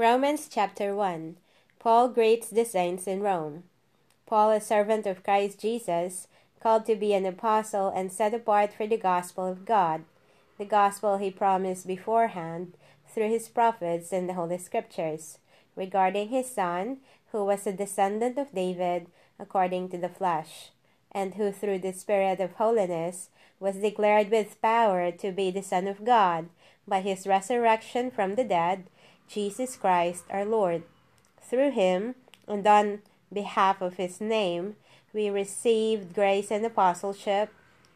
Romans chapter 1 Paul greets the saints in Rome. Paul, a servant of Christ Jesus, called to be an apostle and set apart for the gospel of God, the gospel he promised beforehand through his prophets in the Holy Scriptures, regarding his Son, who was a descendant of David according to the flesh, and who through the Spirit of holiness was declared with power to be the Son of God by his resurrection from the dead, Jesus Christ our Lord. Through him, and on behalf of his name, we received grace and apostleship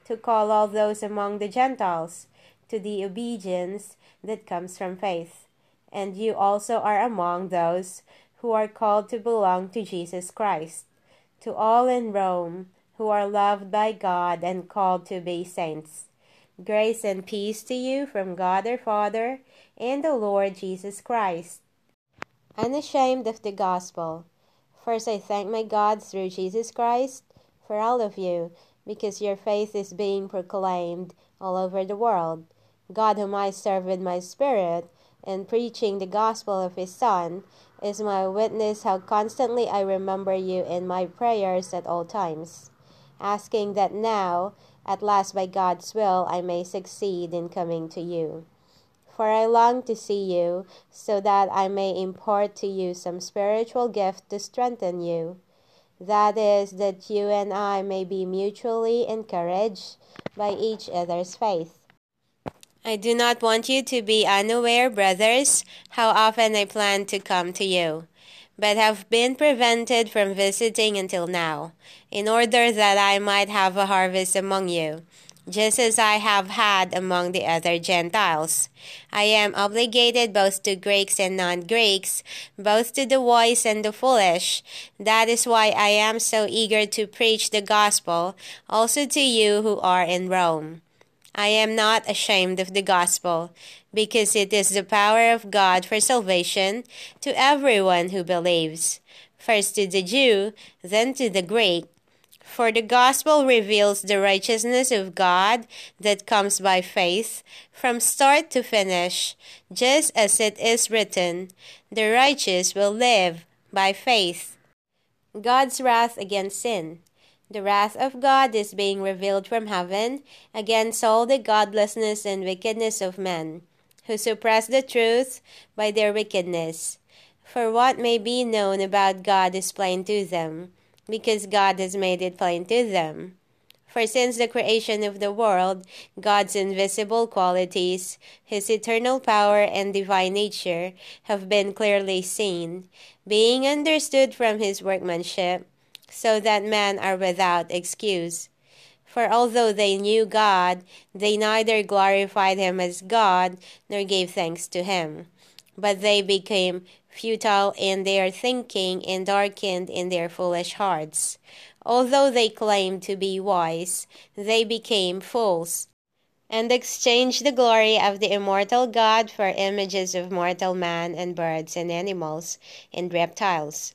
to call all those among the Gentiles to the obedience that comes from faith. And you also are among those who are called to belong to Jesus Christ. To all in Rome who are loved by God and called to be saints. Grace and peace to you from God our Father and the Lord Jesus Christ. Unashamed of the gospel. First, I thank my God through Jesus Christ for all of you, because your faith is being proclaimed all over the world. God, whom I serve with my spirit, and preaching the gospel of His Son, is my witness how constantly I remember you in my prayers at all times, asking that now, at last by God's will, I may succeed in coming to you. For I long to see you, so that I may impart to you some spiritual gift to strengthen you. That is, that you and I may be mutually encouraged by each other's faith. I do not want you to be unaware, brothers, how often I plan to come to you, but have been prevented from visiting until now, in order that I might have a harvest among you just as I have had among the other Gentiles. I am obligated both to Greeks and non Greeks, both to the wise and the foolish. That is why I am so eager to preach the gospel also to you who are in Rome. I am not ashamed of the gospel, because it is the power of God for salvation to everyone who believes, first to the Jew, then to the Greek. For the gospel reveals the righteousness of God that comes by faith from start to finish, just as it is written, the righteous will live by faith. God's wrath against sin. The wrath of God is being revealed from heaven against all the godlessness and wickedness of men, who suppress the truth by their wickedness. For what may be known about God is plain to them because God has made it plain to them. For since the creation of the world, God's invisible qualities, his eternal power and divine nature, have been clearly seen, being understood from his workmanship, so that men are without excuse. For although they knew God, they neither glorified him as God nor gave thanks to him, but they became futile in their thinking and darkened in their foolish hearts. Although they claimed to be wise, they became fools, and exchanged the glory of the immortal God for images of mortal man and birds and animals and reptiles.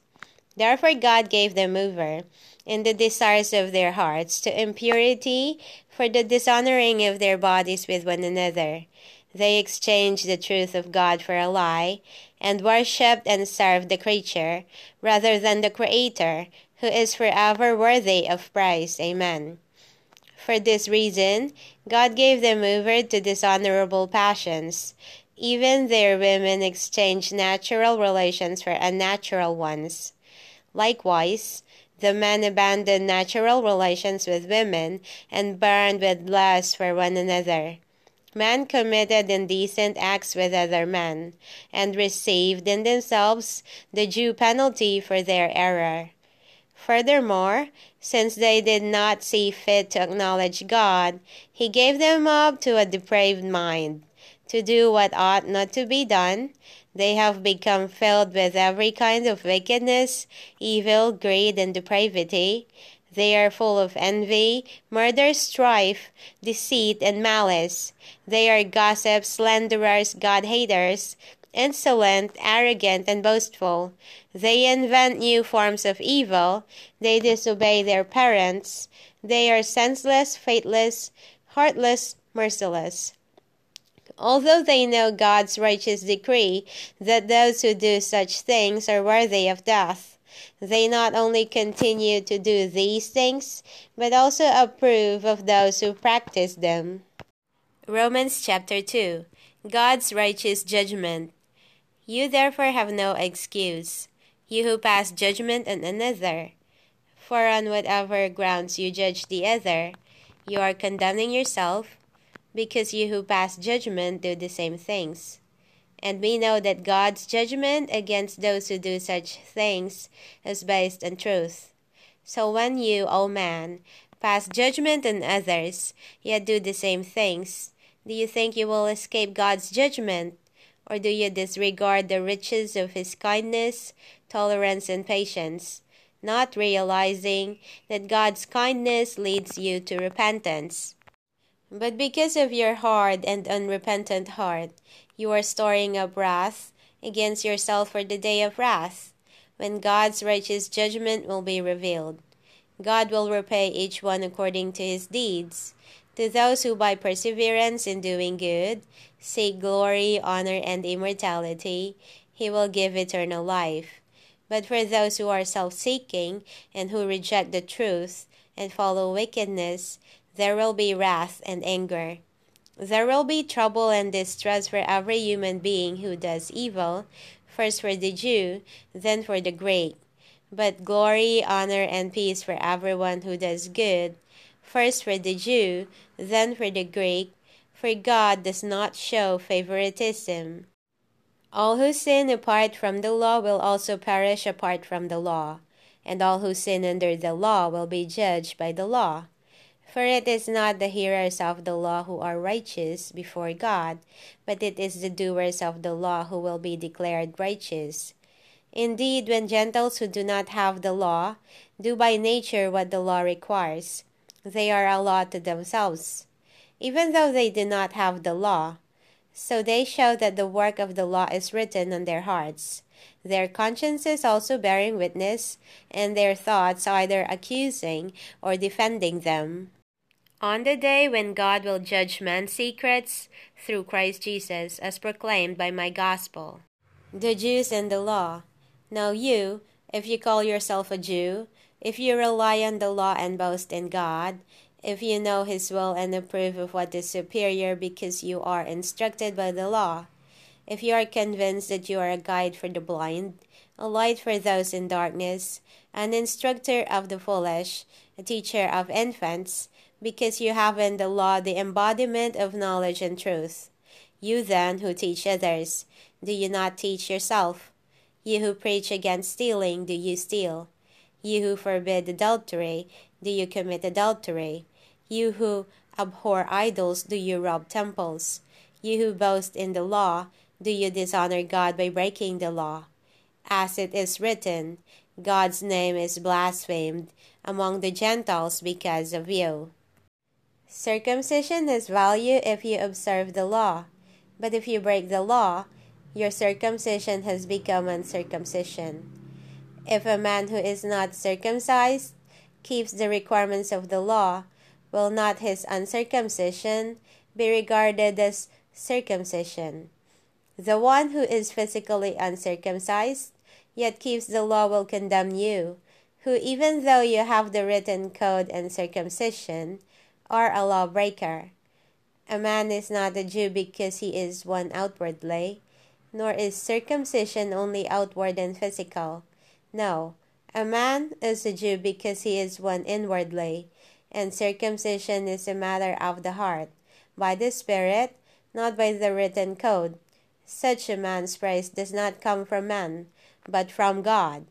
Therefore God gave them over in the desires of their hearts to impurity for the dishonoring of their bodies with one another. They exchanged the truth of God for a lie and worshipped and served the creature rather than the Creator, who is forever worthy of praise. Amen. For this reason, God gave them over to dishonorable passions. Even their women exchanged natural relations for unnatural ones. Likewise, the men abandoned natural relations with women and burned with lust for one another. Men committed indecent acts with other men, and received in themselves the due penalty for their error. Furthermore, since they did not see fit to acknowledge God, He gave them up to a depraved mind, to do what ought not to be done. They have become filled with every kind of wickedness, evil, greed, and depravity. They are full of envy, murder, strife, deceit, and malice. They are gossips, slanderers, God haters, insolent, arrogant, and boastful. They invent new forms of evil. They disobey their parents. They are senseless, faithless, heartless, merciless. Although they know God's righteous decree that those who do such things are worthy of death, they not only continue to do these things, but also approve of those who practice them. Romans chapter 2 God's righteous judgment. You therefore have no excuse, you who pass judgment on another. For on whatever grounds you judge the other, you are condemning yourself, because you who pass judgment do the same things. And we know that God's judgment against those who do such things is based on truth. So when you, O man, pass judgment on others, yet do the same things, do you think you will escape God's judgment? Or do you disregard the riches of His kindness, tolerance, and patience, not realizing that God's kindness leads you to repentance? But because of your hard and unrepentant heart, you are storing up wrath against yourself for the day of wrath, when God's righteous judgment will be revealed. God will repay each one according to his deeds. To those who by perseverance in doing good seek glory, honor, and immortality, he will give eternal life. But for those who are self seeking and who reject the truth and follow wickedness, there will be wrath and anger. There will be trouble and distress for every human being who does evil, first for the Jew, then for the Greek. But glory, honor, and peace for everyone who does good, first for the Jew, then for the Greek, for God does not show favoritism. All who sin apart from the law will also perish apart from the law, and all who sin under the law will be judged by the law. For it is not the hearers of the law who are righteous before God, but it is the doers of the law who will be declared righteous. Indeed, when Gentiles who do not have the law do by nature what the law requires, they are a law to themselves, even though they do not have the law. So they show that the work of the law is written on their hearts, their consciences also bearing witness, and their thoughts either accusing or defending them. On the day when God will judge man's secrets through Christ Jesus, as proclaimed by my gospel. The Jews and the law. Now you, if you call yourself a Jew, if you rely on the law and boast in God, if you know His will and approve of what is superior because you are instructed by the law, if you are convinced that you are a guide for the blind, a light for those in darkness, an instructor of the foolish, a teacher of infants, because you have in the law the embodiment of knowledge and truth. You then who teach others, do you not teach yourself? You who preach against stealing, do you steal? You who forbid adultery, do you commit adultery? You who abhor idols, do you rob temples? You who boast in the law, do you dishonor God by breaking the law? As it is written, God's name is blasphemed among the Gentiles because of you. Circumcision has value if you observe the law, but if you break the law, your circumcision has become uncircumcision. If a man who is not circumcised keeps the requirements of the law, will not his uncircumcision be regarded as circumcision? The one who is physically uncircumcised, yet keeps the law, will condemn you, who, even though you have the written code and circumcision, are a lawbreaker. A man is not a Jew because he is one outwardly, nor is circumcision only outward and physical. No, a man is a Jew because he is one inwardly, and circumcision is a matter of the heart, by the Spirit, not by the written code. Such a man's praise does not come from man, but from God.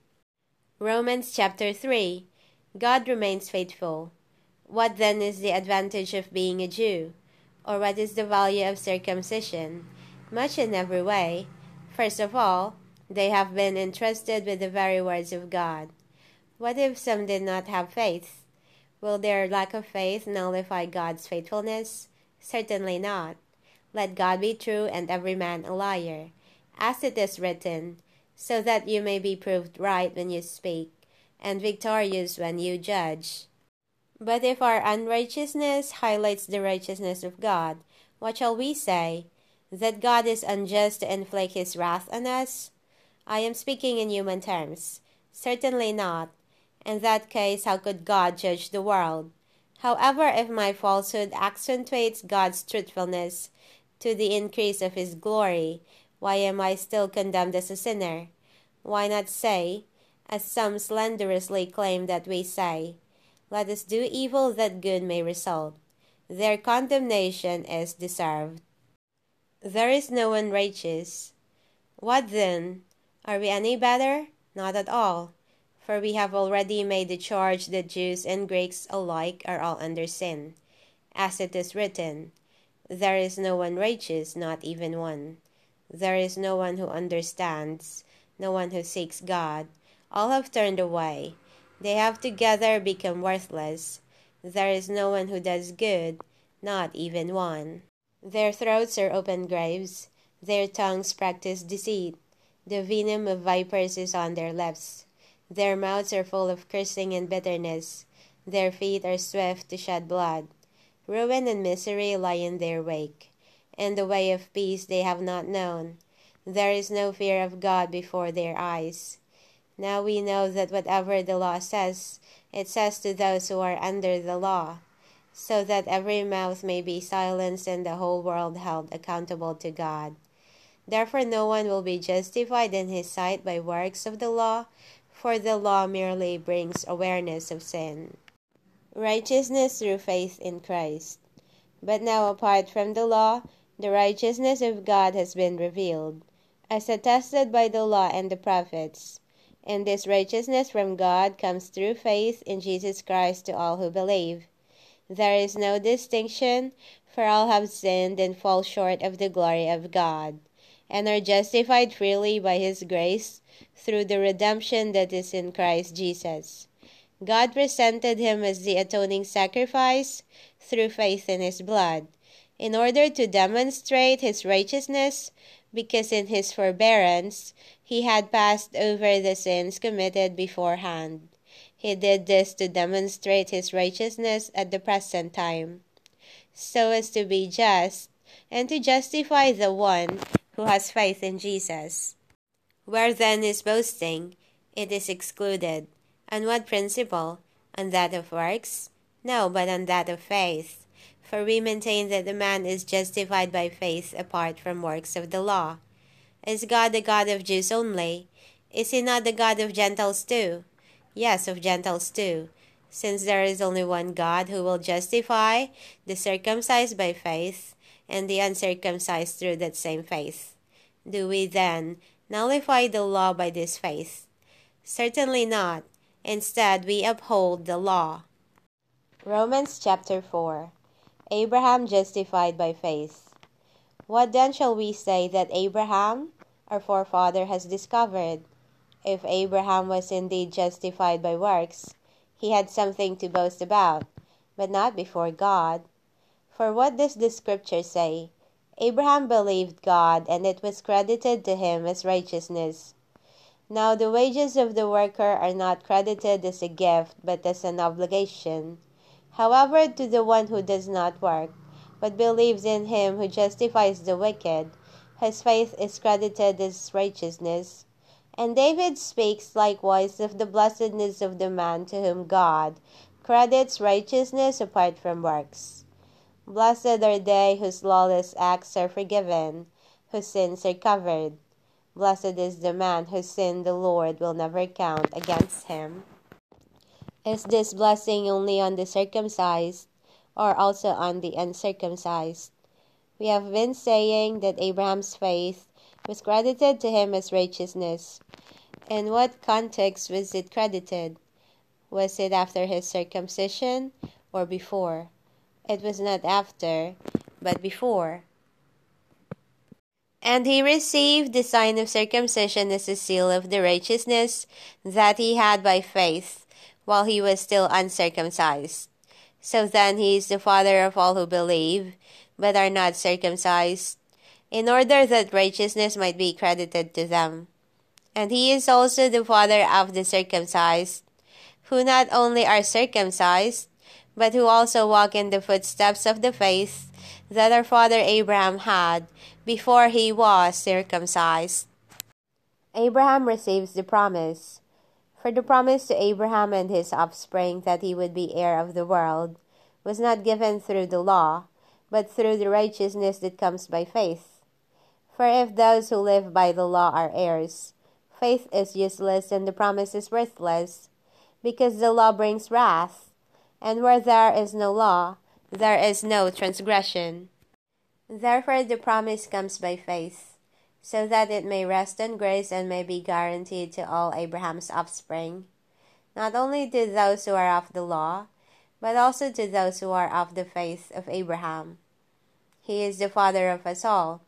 Romans chapter 3 God remains faithful. What then is the advantage of being a Jew? Or what is the value of circumcision? Much in every way. First of all, they have been entrusted with the very words of God. What if some did not have faith? Will their lack of faith nullify God's faithfulness? Certainly not. Let God be true and every man a liar, as it is written, so that you may be proved right when you speak, and victorious when you judge. But if our unrighteousness highlights the righteousness of God, what shall we say? that God is unjust to inflict his wrath on us? I am speaking in human terms. Certainly not. In that case, how could God judge the world? However, if my falsehood accentuates God's truthfulness to the increase of his glory, why am I still condemned as a sinner? Why not say, as some slanderously claim that we say, Let us do evil that good may result? Their condemnation is deserved. There is no one righteous. What then? Are we any better? Not at all. For we have already made the charge that Jews and Greeks alike are all under sin. As it is written, There is no one righteous, not even one. There is no one who understands, no one who seeks God. All have turned away. They have together become worthless. There is no one who does good, not even one. Their throats are open graves, their tongues practice deceit. The venom of vipers is on their lips. Their mouths are full of cursing and bitterness. Their feet are swift to shed blood. Ruin and misery lie in their wake, and the way of peace they have not known. There is no fear of God before their eyes. Now we know that whatever the law says, it says to those who are under the law so that every mouth may be silenced and the whole world held accountable to God. Therefore, no one will be justified in his sight by works of the law, for the law merely brings awareness of sin. Righteousness through faith in Christ. But now, apart from the law, the righteousness of God has been revealed, as attested by the law and the prophets. And this righteousness from God comes through faith in Jesus Christ to all who believe. There is no distinction, for all have sinned and fall short of the glory of God, and are justified freely by His grace through the redemption that is in Christ Jesus. God presented Him as the atoning sacrifice through faith in His blood, in order to demonstrate His righteousness, because in His forbearance He had passed over the sins committed beforehand. He did this to demonstrate his righteousness at the present time, so as to be just and to justify the one who has faith in Jesus. Where then is boasting? It is excluded. On what principle? On that of works? No, but on that of faith. For we maintain that the man is justified by faith apart from works of the law. Is God the God of Jews only? Is he not the God of Gentiles too? yes, of Gentiles too, since there is only one God who will justify the circumcised by faith and the uncircumcised through that same faith. Do we then nullify the law by this faith? Certainly not. Instead, we uphold the law. Romans chapter 4 Abraham justified by faith. What then shall we say that Abraham, our forefather, has discovered? If Abraham was indeed justified by works, he had something to boast about, but not before God. For what does the scripture say? Abraham believed God, and it was credited to him as righteousness. Now the wages of the worker are not credited as a gift, but as an obligation. However, to the one who does not work, but believes in him who justifies the wicked, his faith is credited as righteousness. And David speaks likewise of the blessedness of the man to whom God credits righteousness apart from works. Blessed are they whose lawless acts are forgiven, whose sins are covered. Blessed is the man whose sin the Lord will never count against him. Is this blessing only on the circumcised, or also on the uncircumcised? We have been saying that Abraham's faith was credited to him as righteousness. In what context was it credited? Was it after his circumcision or before? It was not after, but before. And he received the sign of circumcision as a seal of the righteousness that he had by faith, while he was still uncircumcised. So then he is the father of all who believe, but are not circumcised, in order that righteousness might be credited to them. And he is also the father of the circumcised, who not only are circumcised, but who also walk in the footsteps of the faith that our father Abraham had, before he was circumcised. Abraham receives the promise. For the promise to Abraham and his offspring that he would be heir of the world was not given through the law, but through the righteousness that comes by faith. For if those who live by the law are heirs, faith is useless and the promise is worthless, because the law brings wrath, and where there is no law, there is no transgression. Therefore, the promise comes by faith, so that it may rest in grace and may be guaranteed to all Abraham's offspring, not only to those who are of the law, but also to those who are of the faith of Abraham. He is the father of us all.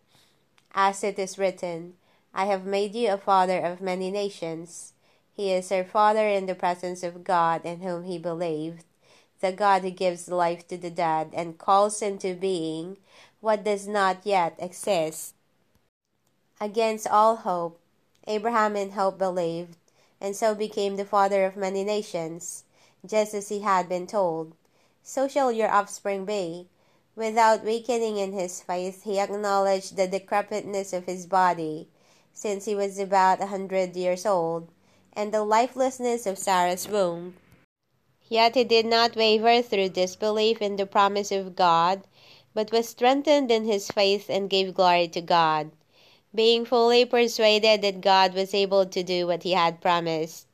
As it is written, I have made you a father of many nations. He is our father in the presence of God in whom he believed, the God who gives life to the dead and calls into being what does not yet exist. Against all hope, Abraham in hope believed, and so became the father of many nations just as he had been told. So shall your offspring be. Without weakening in his faith, he acknowledged the decrepitness of his body, since he was about a hundred years old, and the lifelessness of Sarah's womb. Yet he did not waver through disbelief in the promise of God, but was strengthened in his faith and gave glory to God, being fully persuaded that God was able to do what he had promised.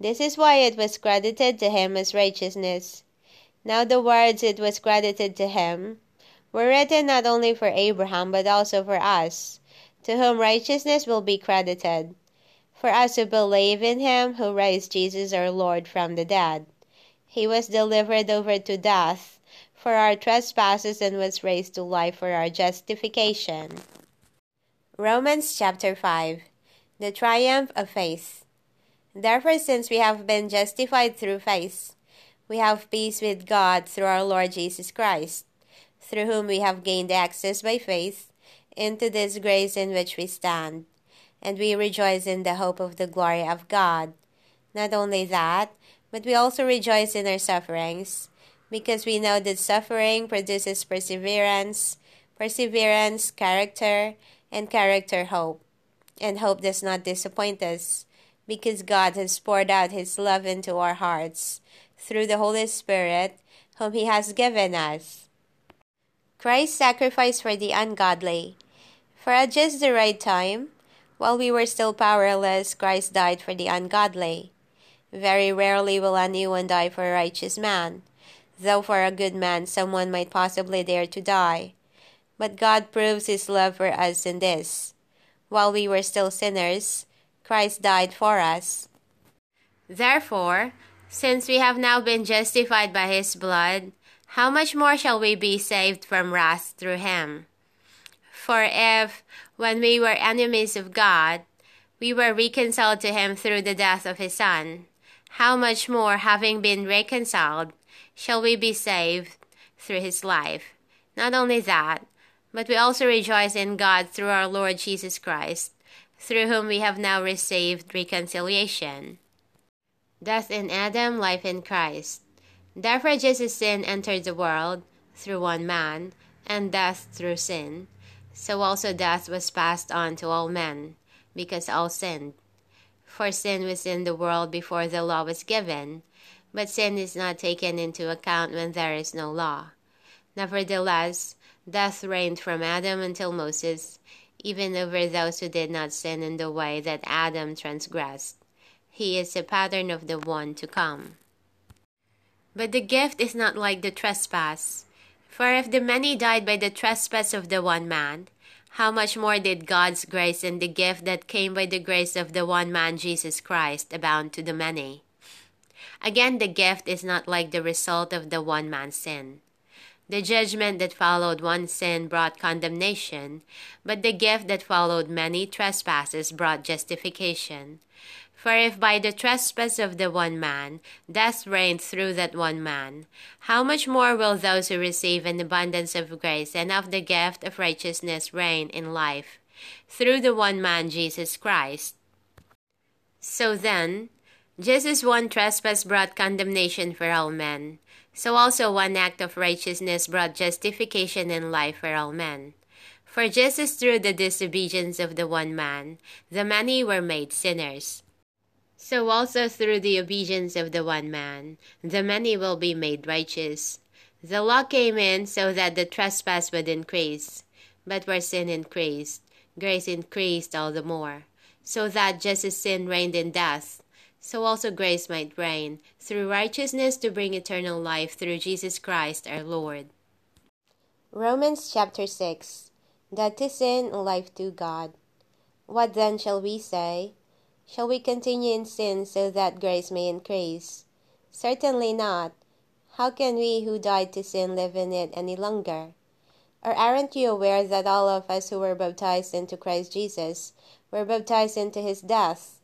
This is why it was credited to him as righteousness. Now the words it was credited to him were written not only for Abraham but also for us, to whom righteousness will be credited, for us who believe in him who raised Jesus our Lord from the dead. He was delivered over to death for our trespasses and was raised to life for our justification. Romans chapter 5 The Triumph of Faith. Therefore, since we have been justified through faith, we have peace with God through our Lord Jesus Christ, through whom we have gained access by faith into this grace in which we stand, and we rejoice in the hope of the glory of God. Not only that, but we also rejoice in our sufferings, because we know that suffering produces perseverance, perseverance, character, and character, hope. And hope does not disappoint us because God has poured out His love into our hearts through the Holy Spirit, whom He has given us. Christ's sacrifice for the ungodly. For at just the right time, while we were still powerless, Christ died for the ungodly. Very rarely will anyone die for a righteous man, though for a good man someone might possibly dare to die. But God proves His love for us in this. While we were still sinners, Christ died for us. Therefore, since we have now been justified by his blood, how much more shall we be saved from wrath through him? For if, when we were enemies of God, we were reconciled to him through the death of his Son, how much more, having been reconciled, shall we be saved through his life? Not only that, but we also rejoice in God through our Lord Jesus Christ through whom we have now received reconciliation. Death in Adam, life in Christ. Therefore, just as sin entered the world through one man, and death through sin, so also death was passed on to all men, because all sinned. For sin was in the world before the law was given, but sin is not taken into account when there is no law. Nevertheless, death reigned from Adam until Moses, even over those who did not sin in the way that Adam transgressed. He is a pattern of the one to come. But the gift is not like the trespass. For if the many died by the trespass of the one man, how much more did God's grace and the gift that came by the grace of the one man Jesus Christ abound to the many? Again, the gift is not like the result of the one man's sin. The judgment that followed one sin brought condemnation, but the gift that followed many trespasses brought justification. For if by the trespass of the one man death reigned through that one man, how much more will those who receive an abundance of grace and of the gift of righteousness reign in life through the one man Jesus Christ? So then, just as one trespass brought condemnation for all men, so also one act of righteousness brought justification and life for all men. For just as through the disobedience of the one man, the many were made sinners, so also through the obedience of the one man, the many will be made righteous. The law came in so that the trespass would increase, but where sin increased, grace increased all the more, so that just as sin reigned in death, so also grace might reign through righteousness to bring eternal life through Jesus Christ our Lord. Romans chapter 6 That to sin, life to God. What then shall we say? Shall we continue in sin so that grace may increase? Certainly not. How can we who died to sin live in it any longer? Or aren't you aware that all of us who were baptized into Christ Jesus were baptized into his death?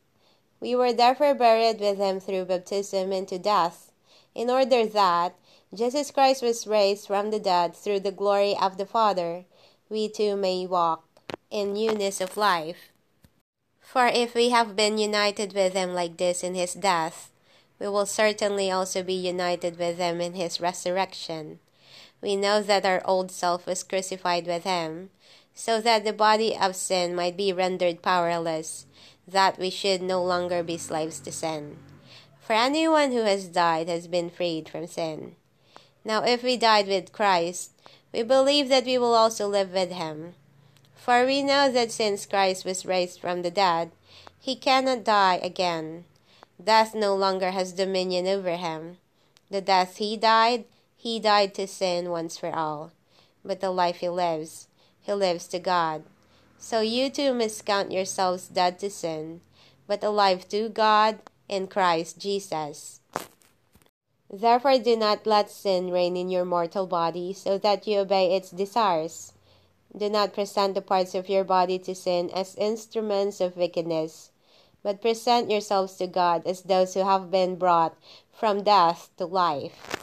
We were therefore buried with him through baptism into death, in order that, just as Christ was raised from the dead through the glory of the Father, we too may walk in newness of life. For if we have been united with him like this in his death, we will certainly also be united with him in his resurrection we know that our old self was crucified with him, so that the body of sin might be rendered powerless, that we should no longer be slaves to sin. For anyone who has died has been freed from sin. Now, if we died with Christ, we believe that we will also live with him. For we know that since Christ was raised from the dead, he cannot die again. Death no longer has dominion over him. The death he died, he died to sin once for all, but the life he lives, he lives to God. So you too must count yourselves dead to sin, but alive to God in Christ Jesus. Therefore, do not let sin reign in your mortal body, so that you obey its desires. Do not present the parts of your body to sin as instruments of wickedness, but present yourselves to God as those who have been brought from death to life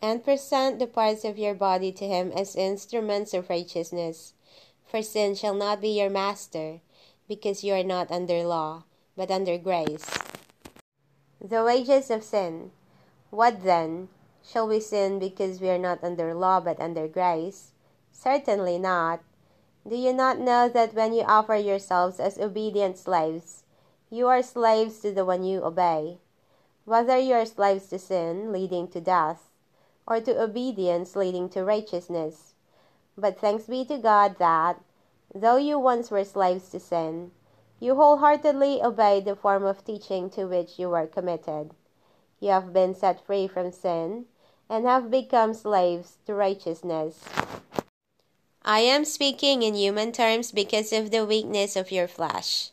and present the parts of your body to him as instruments of righteousness. For sin shall not be your master, because you are not under law, but under grace. The wages of sin. What then? Shall we sin because we are not under law, but under grace? Certainly not. Do you not know that when you offer yourselves as obedient slaves, you are slaves to the one you obey? Whether you are slaves to sin, leading to death, or to obedience leading to righteousness. But thanks be to God that, though you once were slaves to sin, you wholeheartedly obeyed the form of teaching to which you were committed. You have been set free from sin and have become slaves to righteousness. I am speaking in human terms because of the weakness of your flesh.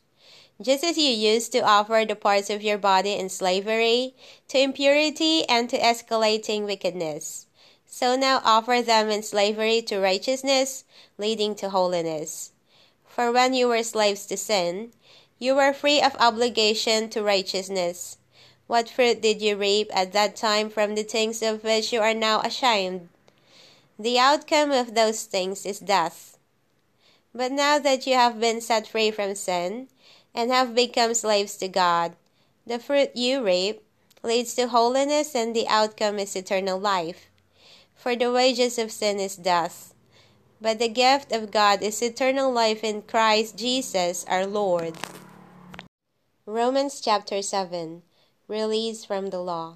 Just as you used to offer the parts of your body in slavery to impurity and to escalating wickedness, so now offer them in slavery to righteousness, leading to holiness. For when you were slaves to sin, you were free of obligation to righteousness. What fruit did you reap at that time from the things of which you are now ashamed? The outcome of those things is death. But now that you have been set free from sin, and have become slaves to God. The fruit you reap leads to holiness, and the outcome is eternal life. For the wages of sin is death, but the gift of God is eternal life in Christ Jesus our Lord. Romans chapter 7 Release from the Law.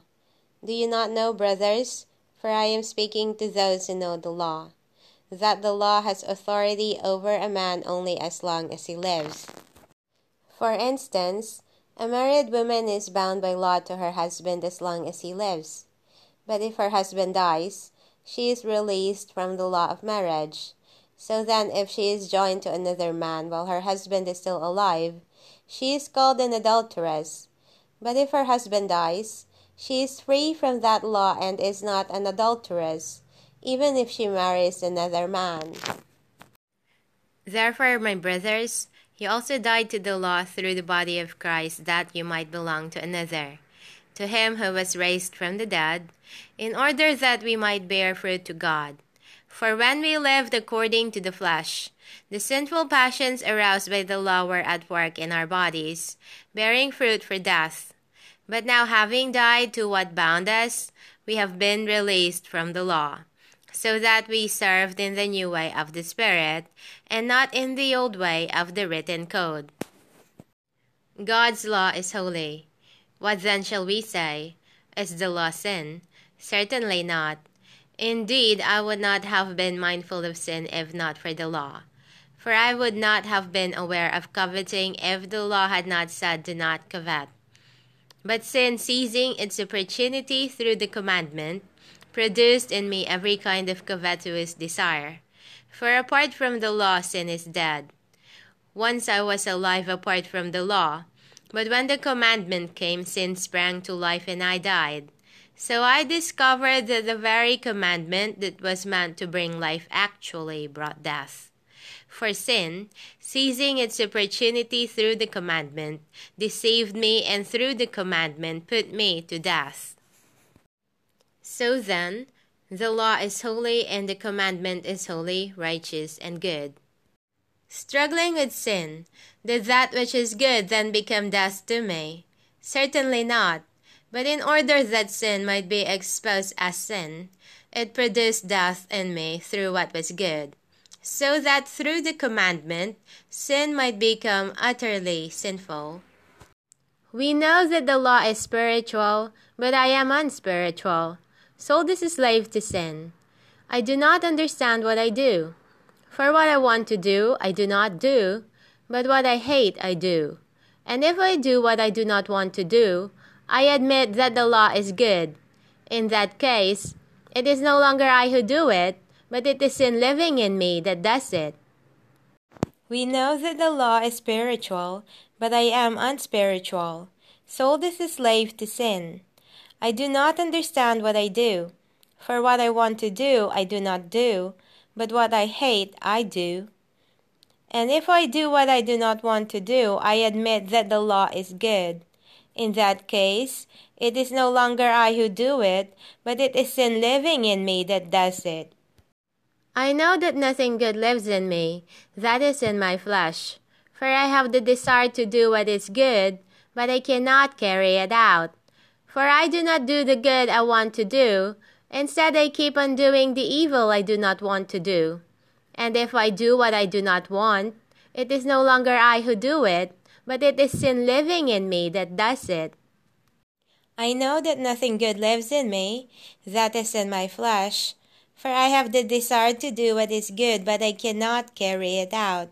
Do you not know, brothers? For I am speaking to those who know the law, that the law has authority over a man only as long as he lives. For instance, a married woman is bound by law to her husband as long as he lives. But if her husband dies, she is released from the law of marriage. So then, if she is joined to another man while her husband is still alive, she is called an adulteress. But if her husband dies, she is free from that law and is not an adulteress, even if she marries another man. Therefore, my brothers, he also died to the law through the body of Christ that you might belong to another, to him who was raised from the dead, in order that we might bear fruit to God. For when we lived according to the flesh, the sinful passions aroused by the law were at work in our bodies, bearing fruit for death. But now, having died to what bound us, we have been released from the law, so that we served in the new way of the Spirit, and not in the old way of the written code. God's law is holy. What then shall we say? Is the law sin? Certainly not. Indeed, I would not have been mindful of sin if not for the law. For I would not have been aware of coveting if the law had not said, Do not covet. But sin, seizing its opportunity through the commandment, produced in me every kind of covetous desire. For apart from the law, sin is dead. Once I was alive apart from the law, but when the commandment came, sin sprang to life and I died. So I discovered that the very commandment that was meant to bring life actually brought death. For sin, seizing its opportunity through the commandment, deceived me and through the commandment put me to death. So then, the law is holy and the commandment is holy, righteous, and good. Struggling with sin, did that which is good then become death to me? Certainly not. But in order that sin might be exposed as sin, it produced death in me through what was good, so that through the commandment sin might become utterly sinful. We know that the law is spiritual, but I am unspiritual, sold as a slave to sin. I do not understand what I do. For what I want to do, I do not do, but what I hate, I do. And if I do what I do not want to do, I admit that the law is good. In that case, it is no longer I who do it, but it is sin living in me that does it. We know that the law is spiritual, but I am unspiritual, sold as a slave to sin. I do not understand what I do. For what I want to do, I do not do, but what I hate, I do. And if I do what I do not want to do, I admit that the law is good. In that case, it is no longer I who do it, but it is sin living in me that does it. I know that nothing good lives in me, that is in my flesh. For I have the desire to do what is good, but I cannot carry it out. For I do not do the good I want to do, instead, I keep on doing the evil I do not want to do. And if I do what I do not want, it is no longer I who do it, but it is sin living in me that does it. I know that nothing good lives in me, that is in my flesh, for I have the desire to do what is good, but I cannot carry it out.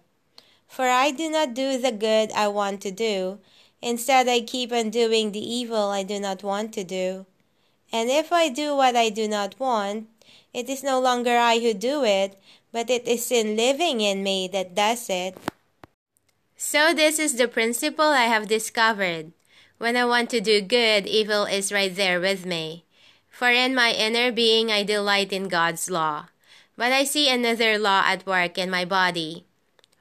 For I do not do the good I want to do, instead, I keep on doing the evil I do not want to do. And if I do what I do not want, it is no longer I who do it, but it is sin living in me that does it. So, this is the principle I have discovered. When I want to do good, evil is right there with me. For in my inner being, I delight in God's law. But I see another law at work in my body,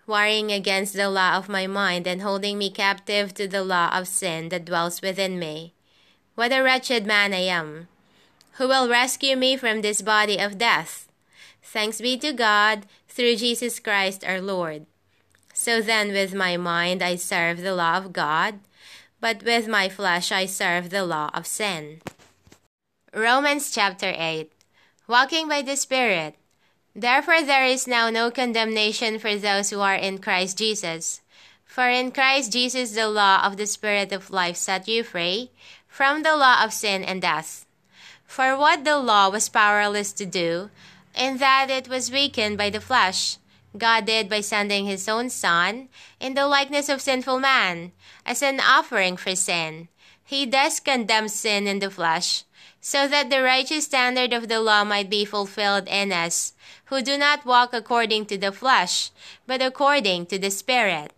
warring against the law of my mind and holding me captive to the law of sin that dwells within me. What a wretched man I am! Who will rescue me from this body of death? Thanks be to God through Jesus Christ our Lord. So then, with my mind, I serve the law of God, but with my flesh, I serve the law of sin. Romans chapter 8 Walking by the Spirit. Therefore, there is now no condemnation for those who are in Christ Jesus. For in Christ Jesus, the law of the Spirit of life set you free from the law of sin and death. For what the law was powerless to do, in that it was weakened by the flesh, God did by sending his own Son in the likeness of sinful man as an offering for sin. He thus condemned sin in the flesh, so that the righteous standard of the law might be fulfilled in us, who do not walk according to the flesh, but according to the Spirit.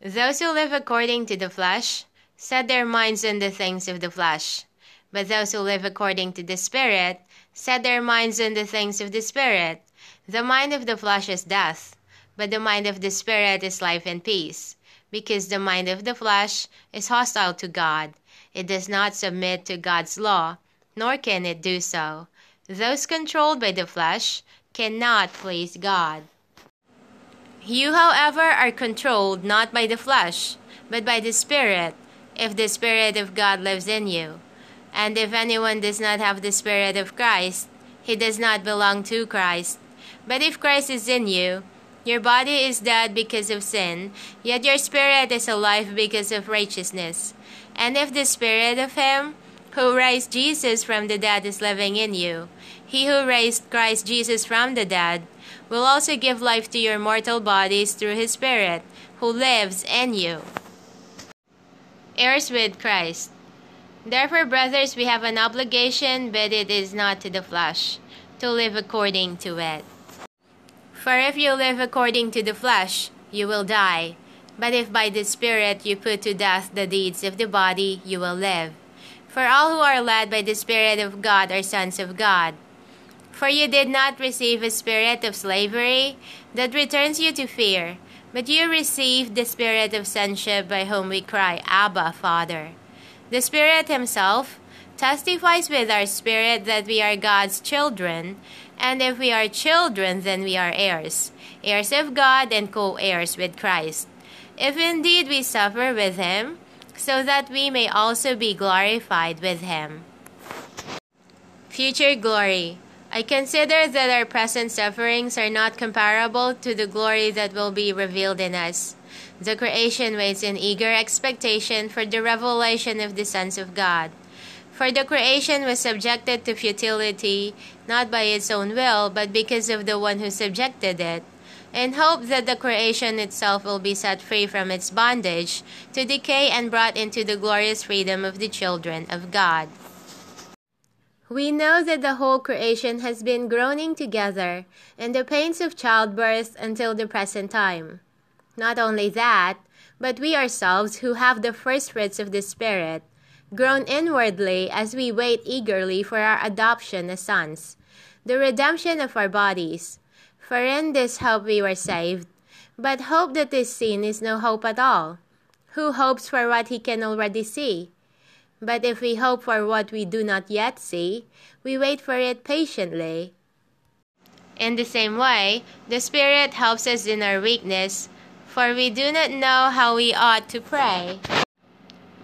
Those who live according to the flesh set their minds on the things of the flesh, but those who live according to the Spirit set their minds on the things of the Spirit. The mind of the flesh is death, but the mind of the Spirit is life and peace, because the mind of the flesh is hostile to God. It does not submit to God's law, nor can it do so. Those controlled by the flesh cannot please God. You, however, are controlled not by the flesh, but by the Spirit, if the Spirit of God lives in you. And if anyone does not have the Spirit of Christ, he does not belong to Christ. But if Christ is in you, your body is dead because of sin, yet your spirit is alive because of righteousness. And if the spirit of him who raised Jesus from the dead is living in you, he who raised Christ Jesus from the dead will also give life to your mortal bodies through his spirit who lives in you. Heirs with Christ. Therefore, brothers, we have an obligation, but it is not to the flesh, to live according to it. For if you live according to the flesh, you will die. But if by the Spirit you put to death the deeds of the body, you will live. For all who are led by the Spirit of God are sons of God. For you did not receive a spirit of slavery that returns you to fear, but you received the spirit of sonship by whom we cry, Abba, Father. The Spirit Himself testifies with our spirit that we are God's children, and if we are children, then we are heirs, heirs of God and co heirs with Christ. If indeed we suffer with him, so that we may also be glorified with him. Future glory. I consider that our present sufferings are not comparable to the glory that will be revealed in us. The creation waits in eager expectation for the revelation of the sons of God. For the creation was subjected to futility, not by its own will, but because of the one who subjected it, in hope that the creation itself will be set free from its bondage to decay and brought into the glorious freedom of the children of God. We know that the whole creation has been groaning together in the pains of childbirth until the present time. Not only that, but we ourselves who have the first fruits of the Spirit groan inwardly as we wait eagerly for our adoption as sons, the redemption of our bodies. For in this hope we were saved. But hope that is seen is no hope at all. Who hopes for what he can already see? But if we hope for what we do not yet see, we wait for it patiently. In the same way, the Spirit helps us in our weakness, for we do not know how we ought to pray.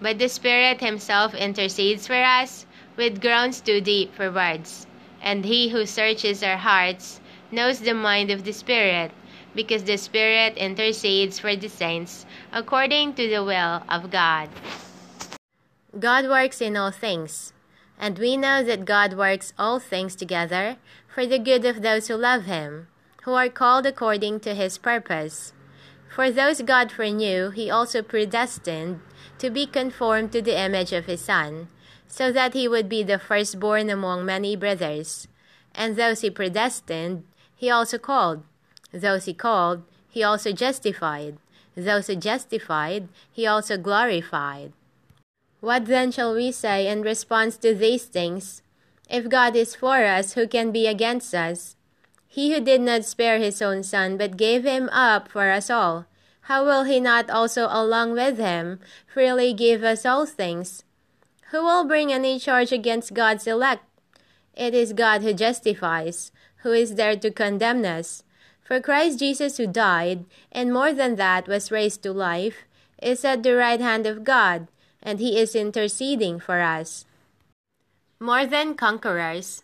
But the Spirit Himself intercedes for us with groans too deep for words. And He who searches our hearts knows the mind of the Spirit, because the Spirit intercedes for the saints according to the will of God. God works in all things, and we know that God works all things together for the good of those who love Him, who are called according to His purpose. For those God foreknew, He also predestined to be conformed to the image of his Son, so that he would be the firstborn among many brothers. And those he predestined, he also called. Those he called, he also justified. Those he justified, he also glorified. What then shall we say in response to these things? If God is for us, who can be against us? He who did not spare his own Son, but gave him up for us all how will he not also along with him freely give us all things? Who will bring any charge against God's elect? It is God who justifies. Who is there to condemn us? For Christ Jesus, who died, and more than that was raised to life, is at the right hand of God, and he is interceding for us. More than conquerors.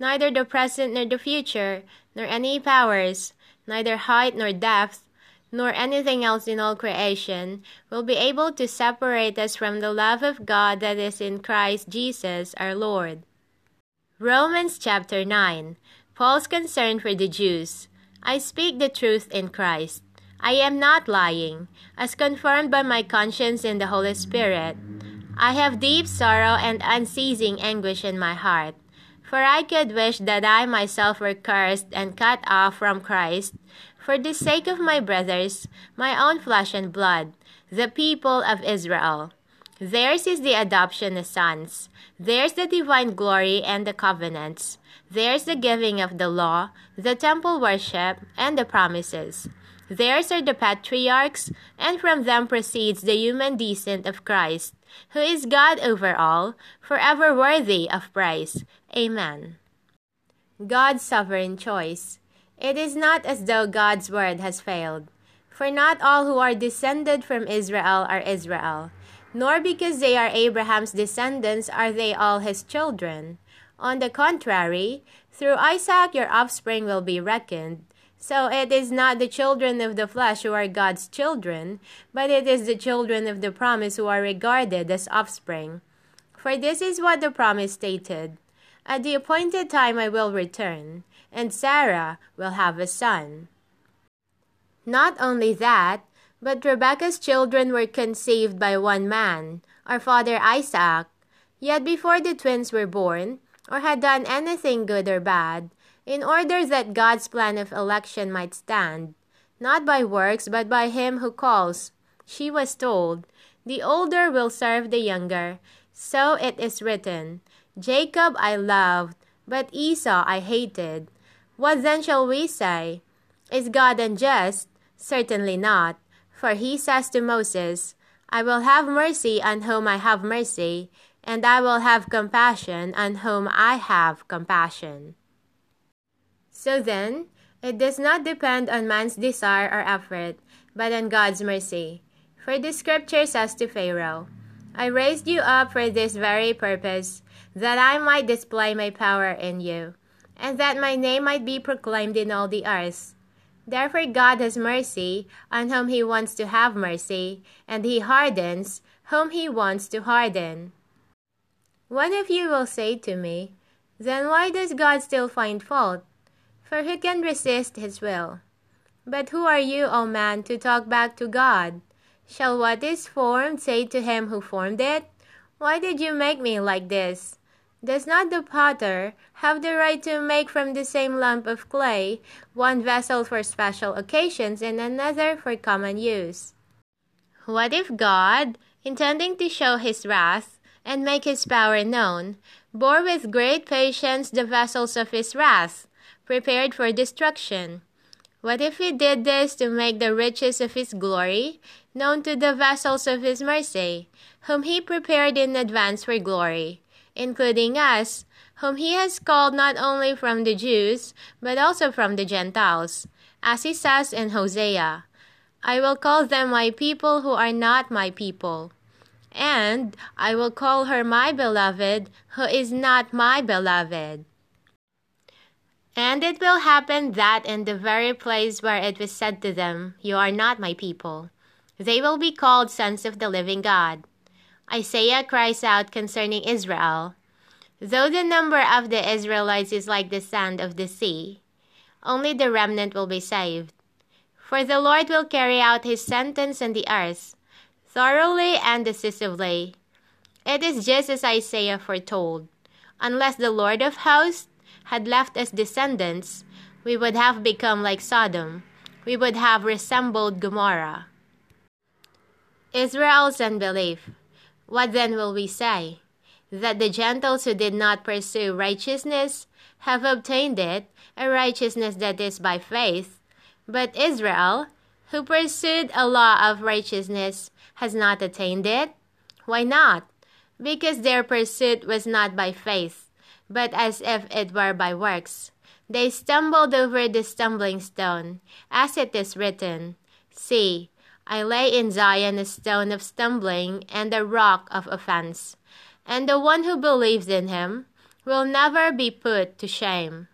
neither the present nor the future, nor any powers, neither height nor depth, nor anything else in all creation, will be able to separate us from the love of God that is in Christ Jesus our Lord. Romans chapter 9 Paul's concern for the Jews. I speak the truth in Christ. I am not lying, as confirmed by my conscience in the Holy Spirit. I have deep sorrow and unceasing anguish in my heart. For I could wish that I myself were cursed and cut off from Christ, for the sake of my brothers, my own flesh and blood, the people of Israel. Theirs is the adoption as sons. Theirs the divine glory and the covenants. Theirs the giving of the law, the temple worship, and the promises. Theirs are the patriarchs, and from them proceeds the human descent of Christ, who is God over all, forever worthy of praise. Amen. God's sovereign choice. It is not as though God's word has failed. For not all who are descended from Israel are Israel, nor because they are Abraham's descendants are they all his children. On the contrary, through Isaac your offspring will be reckoned. So it is not the children of the flesh who are God's children, but it is the children of the promise who are regarded as offspring. For this is what the promise stated At the appointed time I will return, and Sarah will have a son. Not only that, but Rebekah's children were conceived by one man, our father Isaac. Yet before the twins were born, or had done anything good or bad, in order that God's plan of election might stand, not by works, but by him who calls. She was told, The older will serve the younger. So it is written, Jacob I loved, but Esau I hated. What then shall we say? Is God unjust? Certainly not. For he says to Moses, I will have mercy on whom I have mercy, and I will have compassion on whom I have compassion. So then, it does not depend on man's desire or effort, but on God's mercy. For the scripture says to Pharaoh, I raised you up for this very purpose, that I might display my power in you, and that my name might be proclaimed in all the earth. Therefore God has mercy on whom he wants to have mercy, and he hardens whom he wants to harden. One of you will say to me, Then why does God still find fault? For who can resist his will? But who are you, O man, to talk back to God? Shall what is formed say to him who formed it, Why did you make me like this? Does not the potter have the right to make from the same lump of clay one vessel for special occasions and another for common use? What if God, intending to show his wrath and make his power known, bore with great patience the vessels of his wrath? prepared for destruction. What if he did this to make the riches of his glory known to the vessels of his mercy, whom he prepared in advance for glory, including us, whom he has called not only from the Jews, but also from the Gentiles, as he says in Hosea, I will call them my people who are not my people. And I will call her my beloved, who is not my beloved. And it will happen that in the very place where it was said to them, You are not my people, they will be called sons of the living God. Isaiah cries out concerning Israel Though the number of the Israelites is like the sand of the sea, only the remnant will be saved. For the Lord will carry out his sentence on the earth, thoroughly and decisively. It is just as Isaiah foretold. Unless the Lord of hosts had left us descendants, we would have become like Sodom. We would have resembled Gomorrah. Israel's unbelief. What then will we say? That the Gentiles who did not pursue righteousness have obtained it, a righteousness that is by faith. But Israel, who pursued a law of righteousness, has not attained it? Why not? Because their pursuit was not by faith but as if it were by works. They stumbled over the stumbling stone, as it is written, See, I lay in Zion a stone of stumbling and a rock of offense, and the one who believes in him will never be put to shame.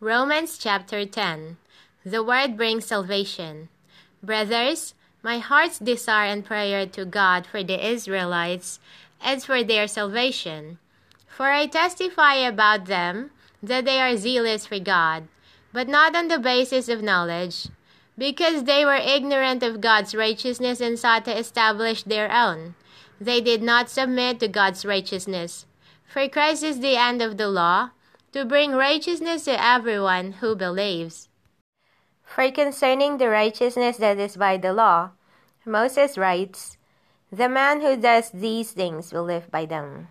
Romans chapter 10 The word brings salvation. Brothers, my heart's desire and prayer to God for the Israelites is for their salvation for I testify about them that they are zealous for God, but not on the basis of knowledge, because they were ignorant of God's righteousness and sought to establish their own. They did not submit to God's righteousness. For Christ is the end of the law, to bring righteousness to everyone who believes. For concerning the righteousness that is by the law, Moses writes, The man who does these things will live by them.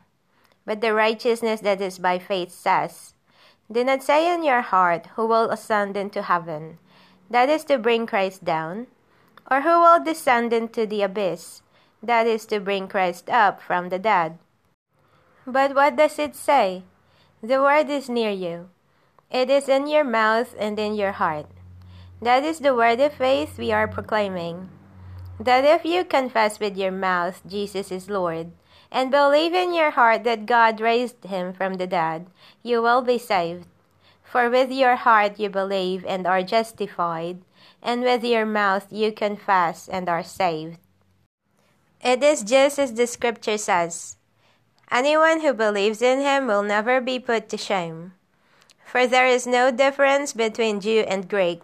But the righteousness that is by faith says, Do not say in your heart, Who will ascend into heaven? That is to bring Christ down. Or who will descend into the abyss? That is to bring Christ up from the dead. But what does it say? The word is near you. It is in your mouth and in your heart. That is the word of faith we are proclaiming that if you confess with your mouth Jesus is Lord, and believe in your heart that God raised him from the dead, you will be saved. For with your heart you believe and are justified, and with your mouth you confess and are saved. It is just as the scripture says Anyone who believes in him will never be put to shame. For there is no difference between Jew and Greek.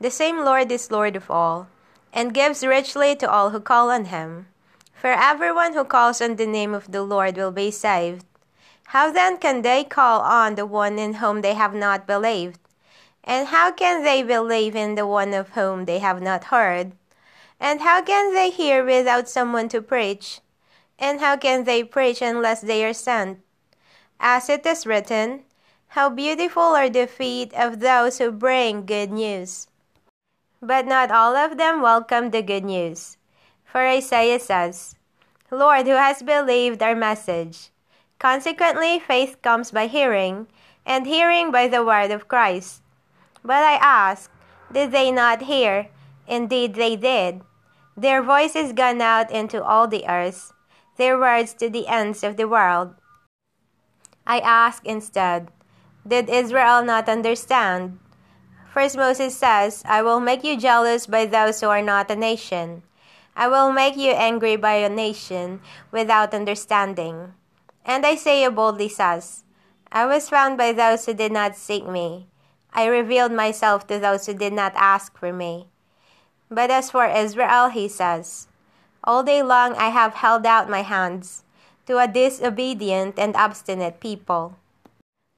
The same Lord is Lord of all and gives richly to all who call on him. For everyone who calls on the name of the Lord will be saved. How then can they call on the one in whom they have not believed? And how can they believe in the one of whom they have not heard? And how can they hear without someone to preach? And how can they preach unless they are sent? As it is written, How beautiful are the feet of those who bring good news. But not all of them welcomed the good news. For Isaiah says, Lord, who has believed our message? Consequently, faith comes by hearing, and hearing by the word of Christ. But I ask, did they not hear? Indeed, they did. Their voices gone out into all the earth, their words to the ends of the world. I ask instead, did Israel not understand? First Moses says, I will make you jealous by those who are not a nation. I will make you angry by a nation without understanding. And Isaiah boldly says, I was found by those who did not seek me. I revealed myself to those who did not ask for me. But as for Israel, he says, All day long I have held out my hands to a disobedient and obstinate people.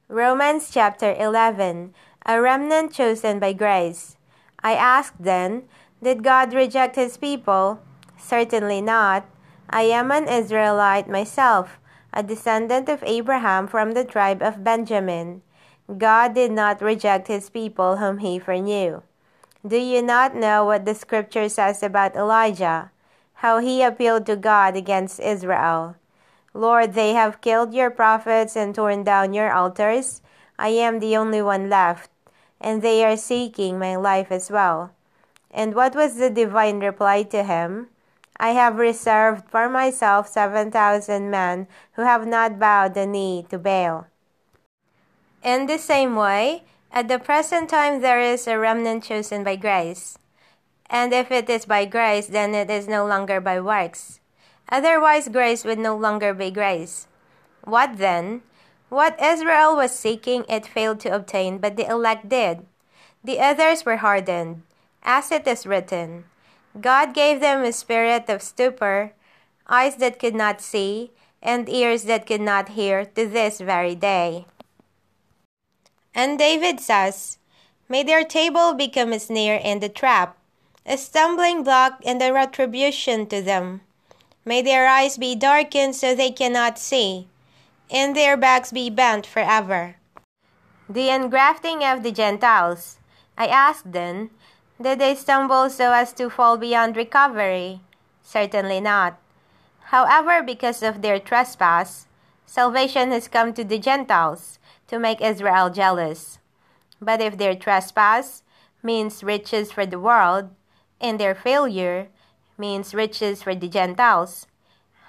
Romans chapter 11 a remnant chosen by grace. I ask then, did God reject his people? Certainly not. I am an Israelite myself, a descendant of Abraham from the tribe of Benjamin. God did not reject his people whom he foreknew. Do you not know what the scripture says about Elijah? How he appealed to God against Israel. Lord, they have killed your prophets and torn down your altars. I am the only one left and they are seeking my life as well. And what was the divine reply to him? I have reserved for myself seven thousand men who have not bowed the knee to Baal. In the same way, at the present time there is a remnant chosen by grace. And if it is by grace, then it is no longer by works. Otherwise, grace would no longer be grace. What then? What Israel was seeking, it failed to obtain, but the elect did. The others were hardened, as it is written God gave them a spirit of stupor, eyes that could not see, and ears that could not hear to this very day. And David says, May their table become a snare and a trap, a stumbling block and a retribution to them. May their eyes be darkened so they cannot see and their backs be bent forever. The engrafting of the Gentiles. I asked then, did they stumble so as to fall beyond recovery? Certainly not. However, because of their trespass, salvation has come to the Gentiles to make Israel jealous. But if their trespass means riches for the world, and their failure means riches for the Gentiles,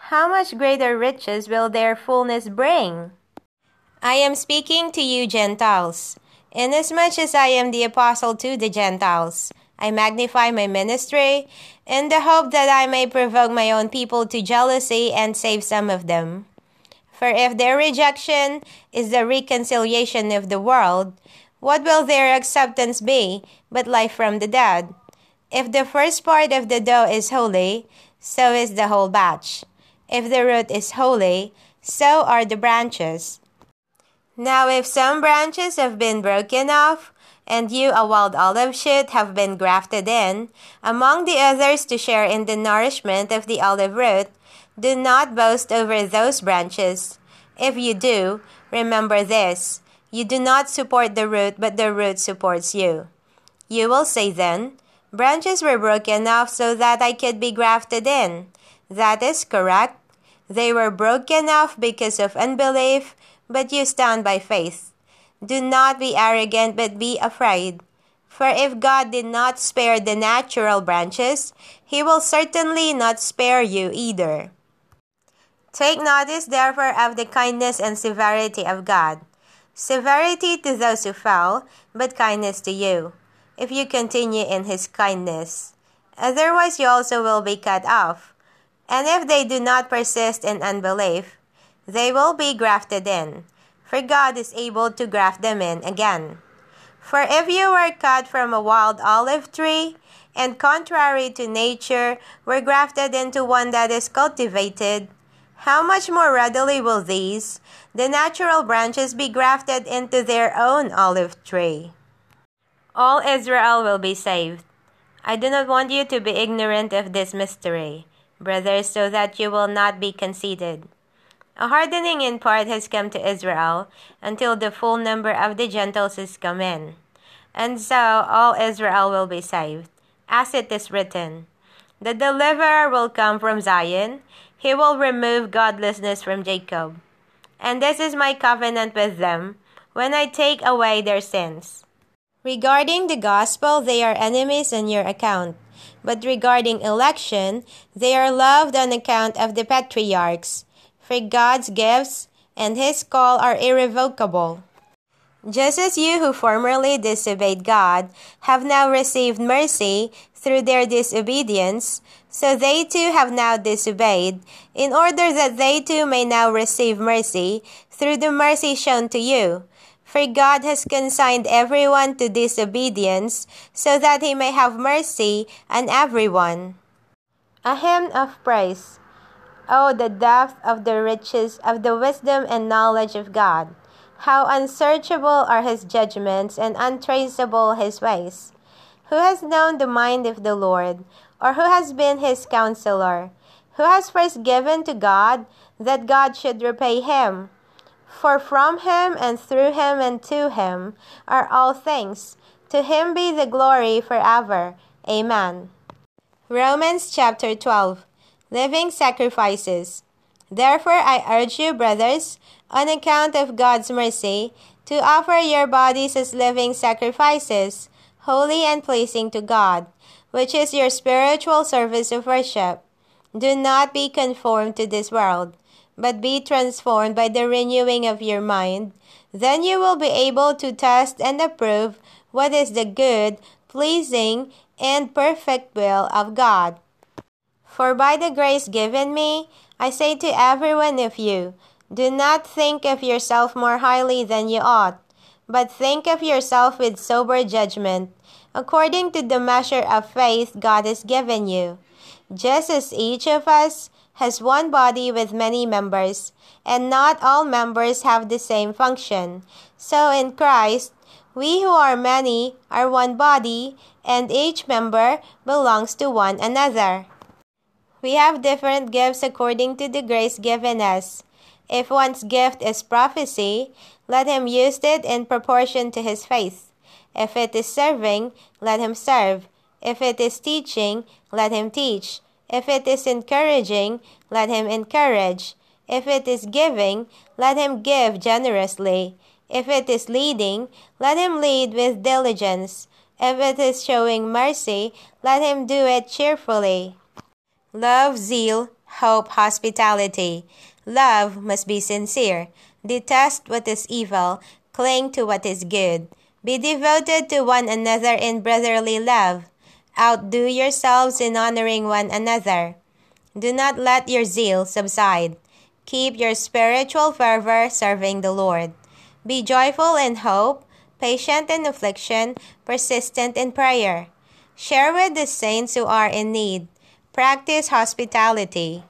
how much greater riches will their fullness bring? I am speaking to you, Gentiles. Inasmuch as I am the apostle to the Gentiles, I magnify my ministry in the hope that I may provoke my own people to jealousy and save some of them. For if their rejection is the reconciliation of the world, what will their acceptance be but life from the dead? If the first part of the dough is holy, so is the whole batch. If the root is holy, so are the branches. Now, if some branches have been broken off, and you, a wild olive shoot, have been grafted in, among the others to share in the nourishment of the olive root, do not boast over those branches. If you do, remember this you do not support the root, but the root supports you. You will say then, Branches were broken off so that I could be grafted in. That is correct. They were broken off because of unbelief, but you stand by faith. Do not be arrogant, but be afraid. For if God did not spare the natural branches, he will certainly not spare you either. Take notice, therefore, of the kindness and severity of God. Severity to those who fall, but kindness to you, if you continue in his kindness. Otherwise, you also will be cut off. And if they do not persist in unbelief, they will be grafted in for God is able to graft them in again. For if you were cut from a wild olive tree, and contrary to nature were grafted into one that is cultivated, how much more readily will these, the natural branches, be grafted into their own olive tree? All Israel will be saved. I do not want you to be ignorant of this mystery, brothers, so that you will not be conceited. A hardening in part has come to Israel until the full number of the Gentiles is come in. And so all Israel will be saved, as it is written. The deliverer will come from Zion, he will remove godlessness from Jacob. And this is my covenant with them when I take away their sins. Regarding the gospel, they are enemies on your account. But regarding election, they are loved on account of the patriarchs for God's gifts and His call are irrevocable. Just as you who formerly disobeyed God have now received mercy through their disobedience, so they too have now disobeyed, in order that they too may now receive mercy through the mercy shown to you. For God has consigned everyone to disobedience, so that he may have mercy on everyone. A hymn of praise. Oh, the depth of the riches of the wisdom and knowledge of God! How unsearchable are his judgments and untraceable his ways! Who has known the mind of the Lord, or who has been his counselor? Who has first given to God, that God should repay him? For from him and through him and to him are all things. To him be the glory forever. Amen. Romans chapter 12 living sacrifices. Therefore, I urge you, brothers, on account of God's mercy, to offer your bodies as living sacrifices, holy and pleasing to God, which is your spiritual service of worship. Do not be conformed to this world, but be transformed by the renewing of your mind. Then you will be able to test and approve what is the good, pleasing, and perfect will of God. For by the grace given me, I say to every one of you, do not think of yourself more highly than you ought, but think of yourself with sober judgment, according to the measure of faith God has given you. Just as each of us has one body with many members, and not all members have the same function, so in Christ, we who are many are one body, and each member belongs to one another. We have different gifts according to the grace given us. If one's gift is prophecy, let him use it in proportion to his faith. If it is serving, let him serve. If it is teaching, let him teach. If it is encouraging, let him encourage. If it is giving, let him give generously. If it is leading, let him lead with diligence. If it is showing mercy, let him do it cheerfully. Love, zeal, hope, hospitality. Love must be sincere. Detest what is evil. Cling to what is good. Be devoted to one another in brotherly love. Outdo yourselves in honoring one another. Do not let your zeal subside. Keep your spiritual fervor serving the Lord. Be joyful in hope, patient in affliction, persistent in prayer. Share with the saints who are in need. Practice hospitality.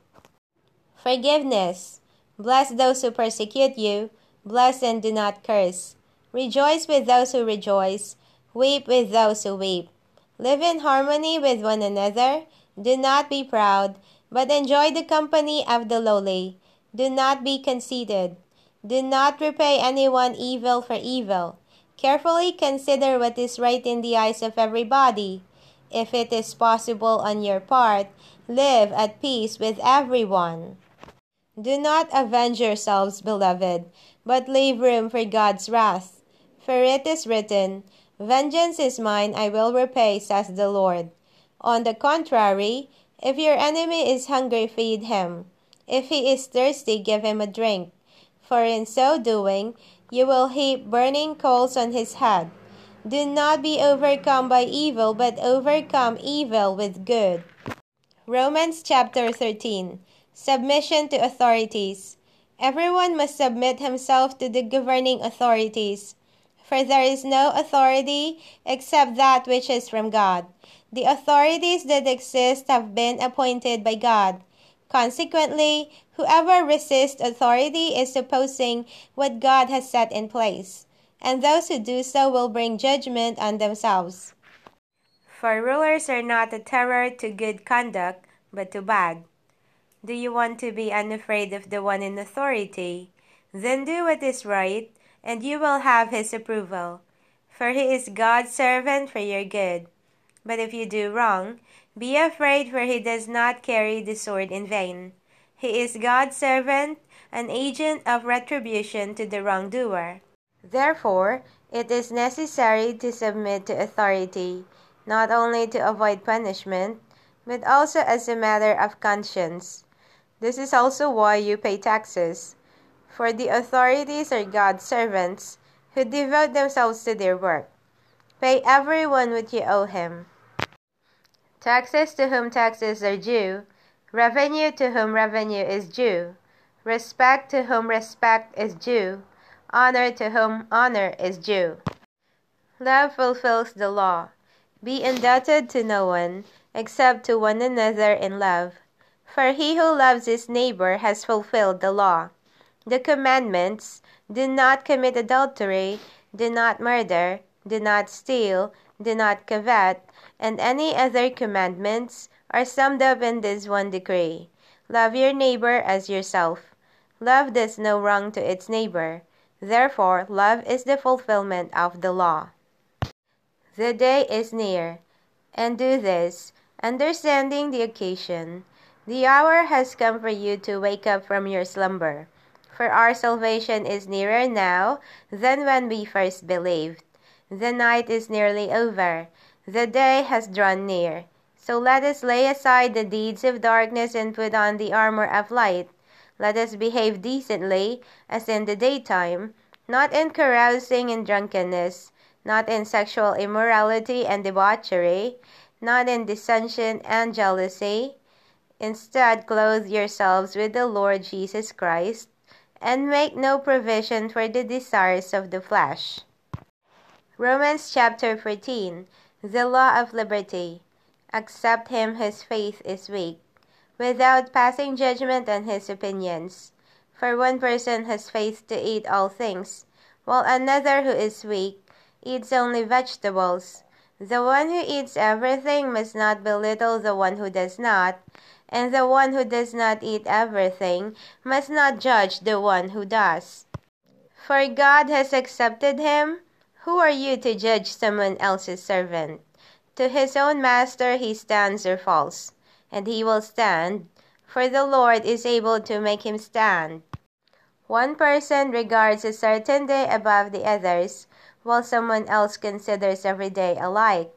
Forgiveness. Bless those who persecute you. Bless and do not curse. Rejoice with those who rejoice. Weep with those who weep. Live in harmony with one another. Do not be proud, but enjoy the company of the lowly. Do not be conceited. Do not repay anyone evil for evil. Carefully consider what is right in the eyes of everybody. If it is possible on your part, live at peace with everyone. Do not avenge yourselves, beloved, but leave room for God's wrath. For it is written, Vengeance is mine, I will repay, says the Lord. On the contrary, if your enemy is hungry, feed him. If he is thirsty, give him a drink. For in so doing, you will heap burning coals on his head. Do not be overcome by evil, but overcome evil with good. Romans chapter 13 Submission to authorities. Everyone must submit himself to the governing authorities for there is no authority except that which is from God. The authorities that exist have been appointed by God. Consequently, whoever resists authority is opposing what God has set in place, and those who do so will bring judgment on themselves. For rulers are not a terror to good conduct, but to bad. Do you want to be unafraid of the one in authority? Then do what is right and you will have his approval. For he is God's servant for your good. But if you do wrong, be afraid, for he does not carry the sword in vain. He is God's servant, an agent of retribution to the wrongdoer. Therefore, it is necessary to submit to authority, not only to avoid punishment, but also as a matter of conscience. This is also why you pay taxes for the authorities are God's servants who devote themselves to their work. Pay everyone what you owe him. Taxes to whom taxes are due, revenue to whom revenue is due, respect to whom respect is due, honor to whom honor is due. Love fulfills the law. Be indebted to no one, except to one another in love. For he who loves his neighbor has fulfilled the law. The commandments do not commit adultery, do not murder, do not steal, do not covet, and any other commandments are summed up in this one decree love your neighbor as yourself. Love does no wrong to its neighbor. Therefore, love is the fulfillment of the law. The day is near, and do this, understanding the occasion. The hour has come for you to wake up from your slumber for our salvation is nearer now than when we first believed. The night is nearly over, the day has drawn near. So let us lay aside the deeds of darkness and put on the armor of light. Let us behave decently, as in the daytime, not in carousing and drunkenness, not in sexual immorality and debauchery, not in dissension and jealousy. Instead, clothe yourselves with the Lord Jesus Christ and make no provision for the desires of the flesh. Romans chapter 14 The law of liberty. Accept him whose faith is weak, without passing judgment on his opinions. For one person has faith to eat all things, while another who is weak eats only vegetables. The one who eats everything must not belittle the one who does not, and the one who does not eat everything must not judge the one who does. For God has accepted him. Who are you to judge someone else's servant? To his own master he stands or falls, and he will stand, for the Lord is able to make him stand. One person regards a certain day above the others, while someone else considers every day alike.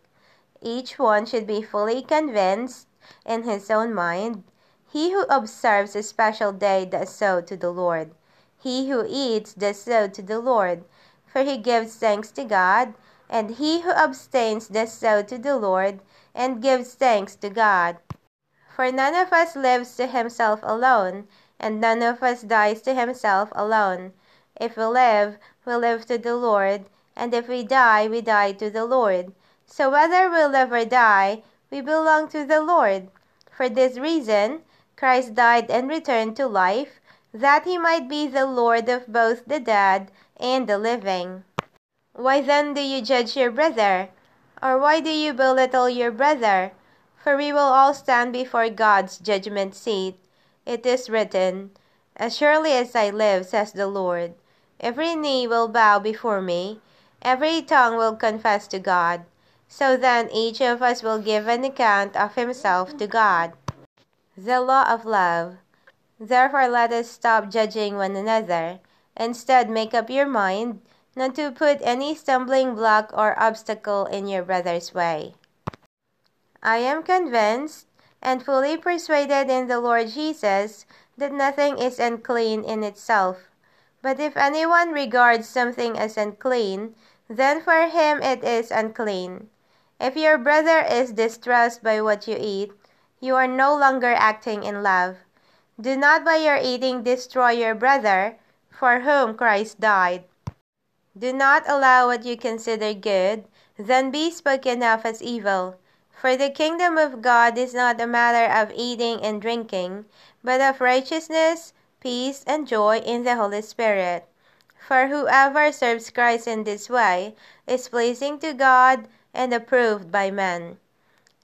Each one should be fully convinced in his own mind. He who observes a special day does so to the Lord. He who eats does so to the Lord, for he gives thanks to God, and he who abstains does so to the Lord, and gives thanks to God. For none of us lives to himself alone, and none of us dies to himself alone. If we live, we live to the Lord, and if we die, we die to the Lord. So whether we live or die, we belong to the Lord. For this reason, Christ died and returned to life, that he might be the Lord of both the dead and the living. Why then do you judge your brother? Or why do you belittle your brother? For we will all stand before God's judgment seat. It is written, As surely as I live, says the Lord, every knee will bow before me, every tongue will confess to God. So then each of us will give an account of himself to God. The law of love. Therefore let us stop judging one another. Instead, make up your mind not to put any stumbling block or obstacle in your brother's way. I am convinced and fully persuaded in the Lord Jesus that nothing is unclean in itself. But if anyone regards something as unclean, then for him it is unclean. If your brother is distressed by what you eat, you are no longer acting in love. Do not by your eating destroy your brother, for whom Christ died. Do not allow what you consider good, then be spoken of as evil. For the kingdom of God is not a matter of eating and drinking, but of righteousness, peace, and joy in the Holy Spirit. For whoever serves Christ in this way is pleasing to God and approved by men.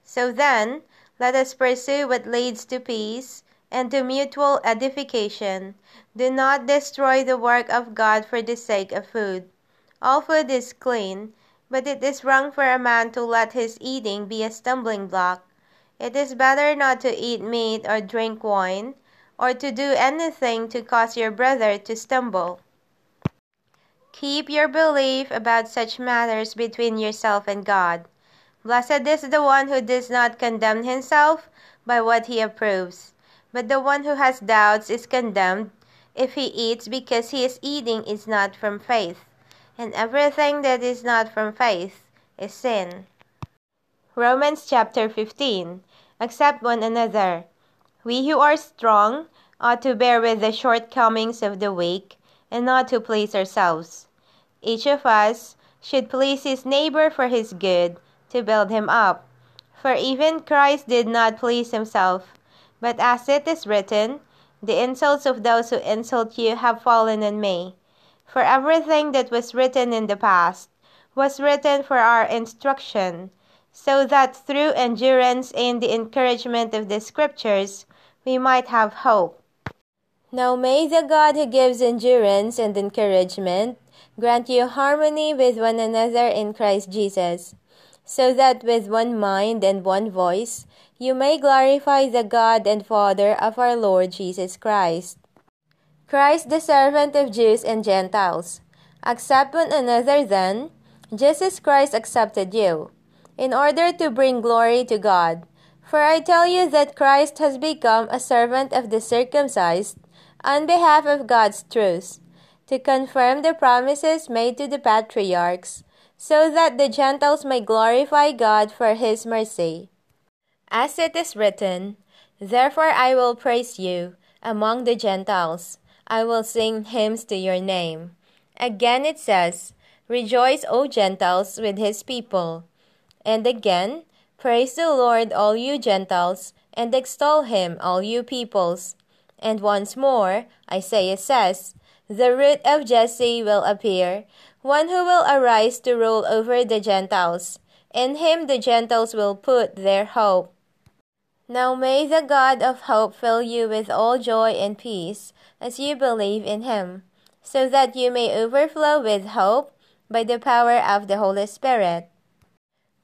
So then, let us pursue what leads to peace and to mutual edification. Do not destroy the work of God for the sake of food. All food is clean, but it is wrong for a man to let his eating be a stumbling block. It is better not to eat meat or drink wine, or to do anything to cause your brother to stumble. Keep your belief about such matters between yourself and God. Blessed is the one who does not condemn himself by what he approves, but the one who has doubts is condemned if he eats because his eating is not from faith and everything that is not from faith is sin. Romans chapter 15 Accept one another. We who are strong ought to bear with the shortcomings of the weak and not to please ourselves. Each of us should please his neighbor for his good, to build him up. For even Christ did not please himself, but as it is written, The insults of those who insult you have fallen on me. For everything that was written in the past was written for our instruction, so that through endurance and the encouragement of the Scriptures we might have hope. Now may the God who gives endurance and encouragement grant you harmony with one another in Christ Jesus, so that with one mind and one voice you may glorify the God and Father of our Lord Jesus Christ. Christ the servant of Jews and Gentiles. Accept one another then, just as Christ accepted you, in order to bring glory to God. For I tell you that Christ has become a servant of the circumcised on behalf of God's truth, to confirm the promises made to the patriarchs, so that the Gentiles may glorify God for his mercy. As it is written, Therefore I will praise you among the Gentiles. I will sing hymns to your name. Again it says, Rejoice, O Gentiles, with his people. And again, Praise the Lord, all you Gentiles, and extol him, all you peoples. And once more, Isaiah says, The root of Jesse will appear, one who will arise to rule over the Gentiles. In him the Gentiles will put their hope. Now may the God of hope fill you with all joy and peace as you believe in him, so that you may overflow with hope by the power of the Holy Spirit.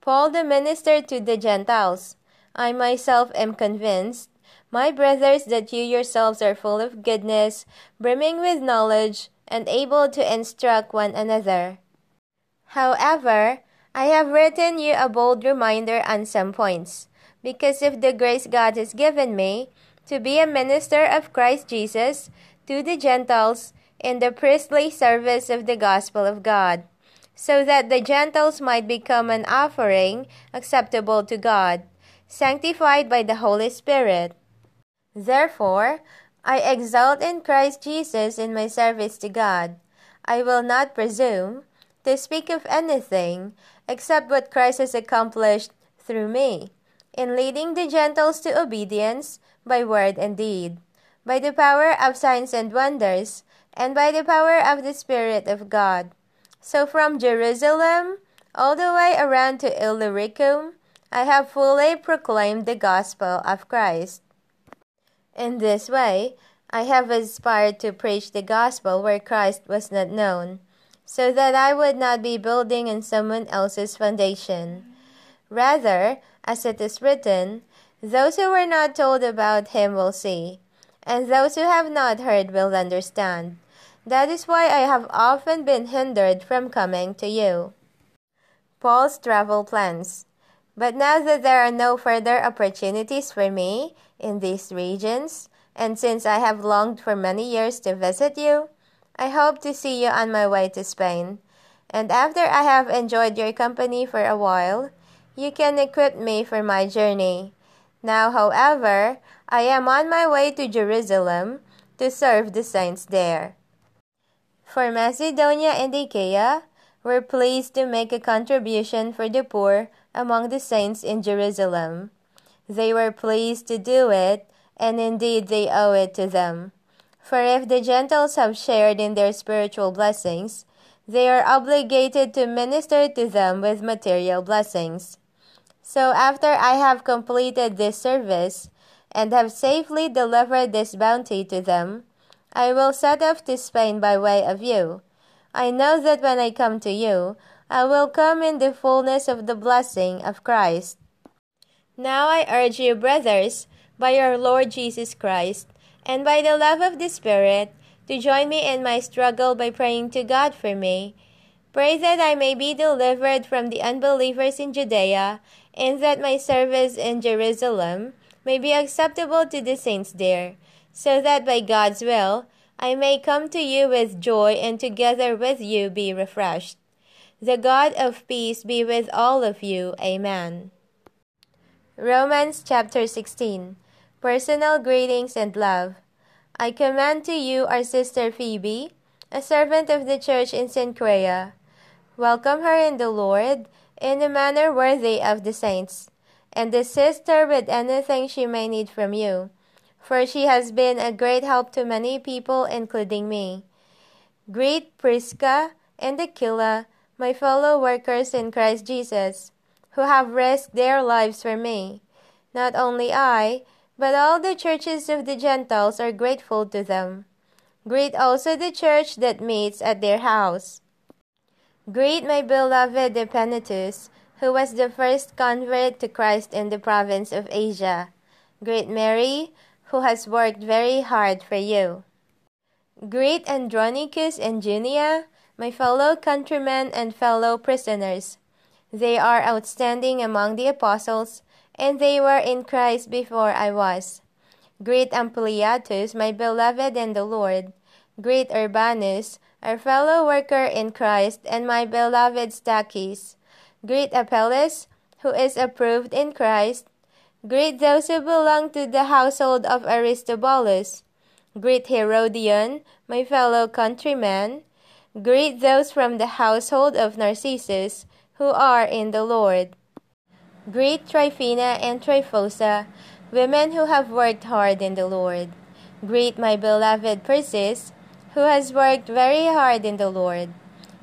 Paul the minister to the Gentiles, I myself am convinced, my brothers, that you yourselves are full of goodness, brimming with knowledge, and able to instruct one another. However, I have written you a bold reminder on some points, because of the grace God has given me to be a minister of Christ Jesus to the Gentiles in the priestly service of the gospel of God, so that the Gentiles might become an offering acceptable to God, sanctified by the Holy Spirit. Therefore, I exult in Christ Jesus in my service to God. I will not presume to speak of anything except what Christ has accomplished through me, in leading the Gentiles to obedience by word and deed by the power of signs and wonders, and by the power of the Spirit of God, So from Jerusalem all the way around to Illyricum, I have fully proclaimed the gospel of Christ. In this way, I have aspired to preach the gospel where Christ was not known, so that I would not be building on someone else's foundation. Rather, as it is written, those who were not told about him will see, and those who have not heard will understand. That is why I have often been hindered from coming to you. Paul's travel plans. But now that there are no further opportunities for me in these regions, and since I have longed for many years to visit you, I hope to see you on my way to Spain. And after I have enjoyed your company for a while, you can equip me for my journey. Now, however, I am on my way to Jerusalem to serve the saints there. For Macedonia and Achaia, we're pleased to make a contribution for the poor among the saints in Jerusalem. They were pleased to do it and indeed they owe it to them. For if the Gentiles have shared in their spiritual blessings, they are obligated to minister to them with material blessings. So after I have completed this service, and have safely delivered this bounty to them, I will set off to Spain by way of you. I know that when I come to you, I will come in the fullness of the blessing of Christ. Now I urge you, brothers, by our Lord Jesus Christ, and by the love of the Spirit, to join me in my struggle by praying to God for me. Pray that I may be delivered from the unbelievers in Judea, and that my service in Jerusalem may be acceptable to the saints there, so that by God's will I may come to you with joy and together with you be refreshed. The God of peace be with all of you. Amen. Romans chapter 16 Personal greetings and love. I commend to you our sister Phoebe, a servant of the church in Cenchrea. Welcome her in the Lord in a manner worthy of the saints, and assist her with anything she may need from you, for she has been a great help to many people, including me. Greet Prisca and Aquila, my fellow workers in Christ Jesus, who have risked their lives for me. Not only I, but all the churches of the Gentiles are grateful to them. Greet also the church that meets at their house. Greet my beloved Epaenetus, who was the first convert to Christ in the province of Asia. Greet Mary, who has worked very hard for you. Greet Andronicus and Junia, my fellow countrymen and fellow prisoners. They are outstanding among the apostles and they were in Christ before I was. Greet Ampliatus, my beloved in the Lord. Greet Urbanus, our fellow worker in Christ, and my beloved Stachys. Greet Apelles, who is approved in Christ. Greet those who belong to the household of Aristobulus. Greet Herodion, my fellow countryman. Greet those from the household of Narcissus, who are in the Lord. Greet Tryphena and Tryphosa, women who have worked hard in the Lord. Greet my beloved Persis, who has worked very hard in the Lord.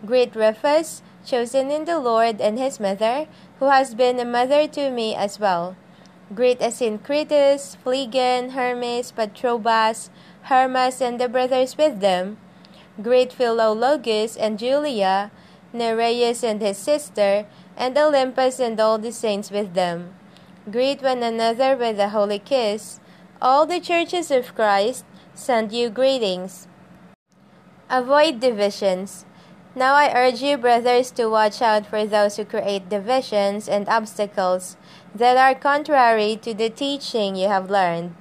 Greet Rufus, chosen in the Lord, and his mother, who has been a mother to me as well. Greet Asyncritus, Phlegon, Hermes, Patrobas, Hermas, and the brothers with them. Greet Philologus and Julia, Nereus and his sister, and Olympas and all the saints with them. Greet one another with a holy kiss. All the churches of Christ send you greetings. Avoid divisions. Now I urge you, brothers, to watch out for those who create divisions and obstacles that are contrary to the teaching you have learned.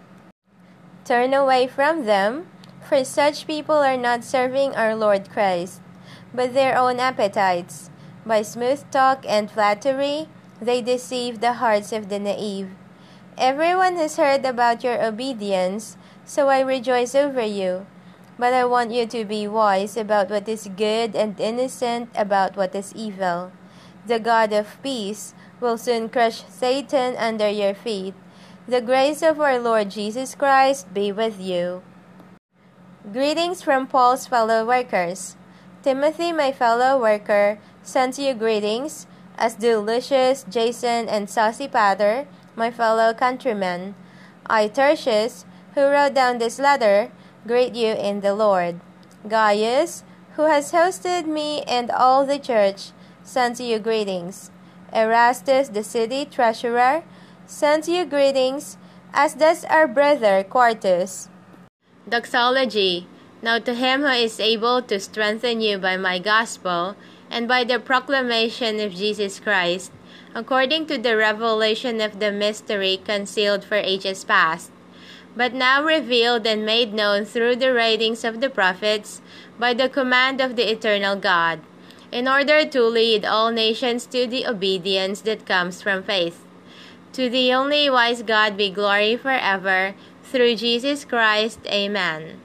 Turn away from them, for such people are not serving our Lord Christ, but their own appetites. By smooth talk and flattery, they deceive the hearts of the naive. Everyone has heard about your obedience, so I rejoice over you. But I want you to be wise about what is good and innocent about what is evil. The God of peace will soon crush Satan under your feet. The grace of our Lord Jesus Christ be with you. Greetings from Paul's fellow workers. Timothy, my fellow worker, sends you greetings, as do Lucius, Jason, and Sosipater, my fellow countrymen. I, Tertius, who wrote down this letter, greet you in the Lord. Gaius, who has hosted me and all the church, sends you greetings. Erastus, the city treasurer, sends you greetings, as does our brother Quartus. Doxology. Now to him who is able to strengthen you by my gospel, and by the proclamation of Jesus Christ, according to the revelation of the mystery concealed for ages past, but now revealed and made known through the writings of the prophets by the command of the eternal God, in order to lead all nations to the obedience that comes from faith. To the only wise God be glory forever, through Jesus Christ. Amen.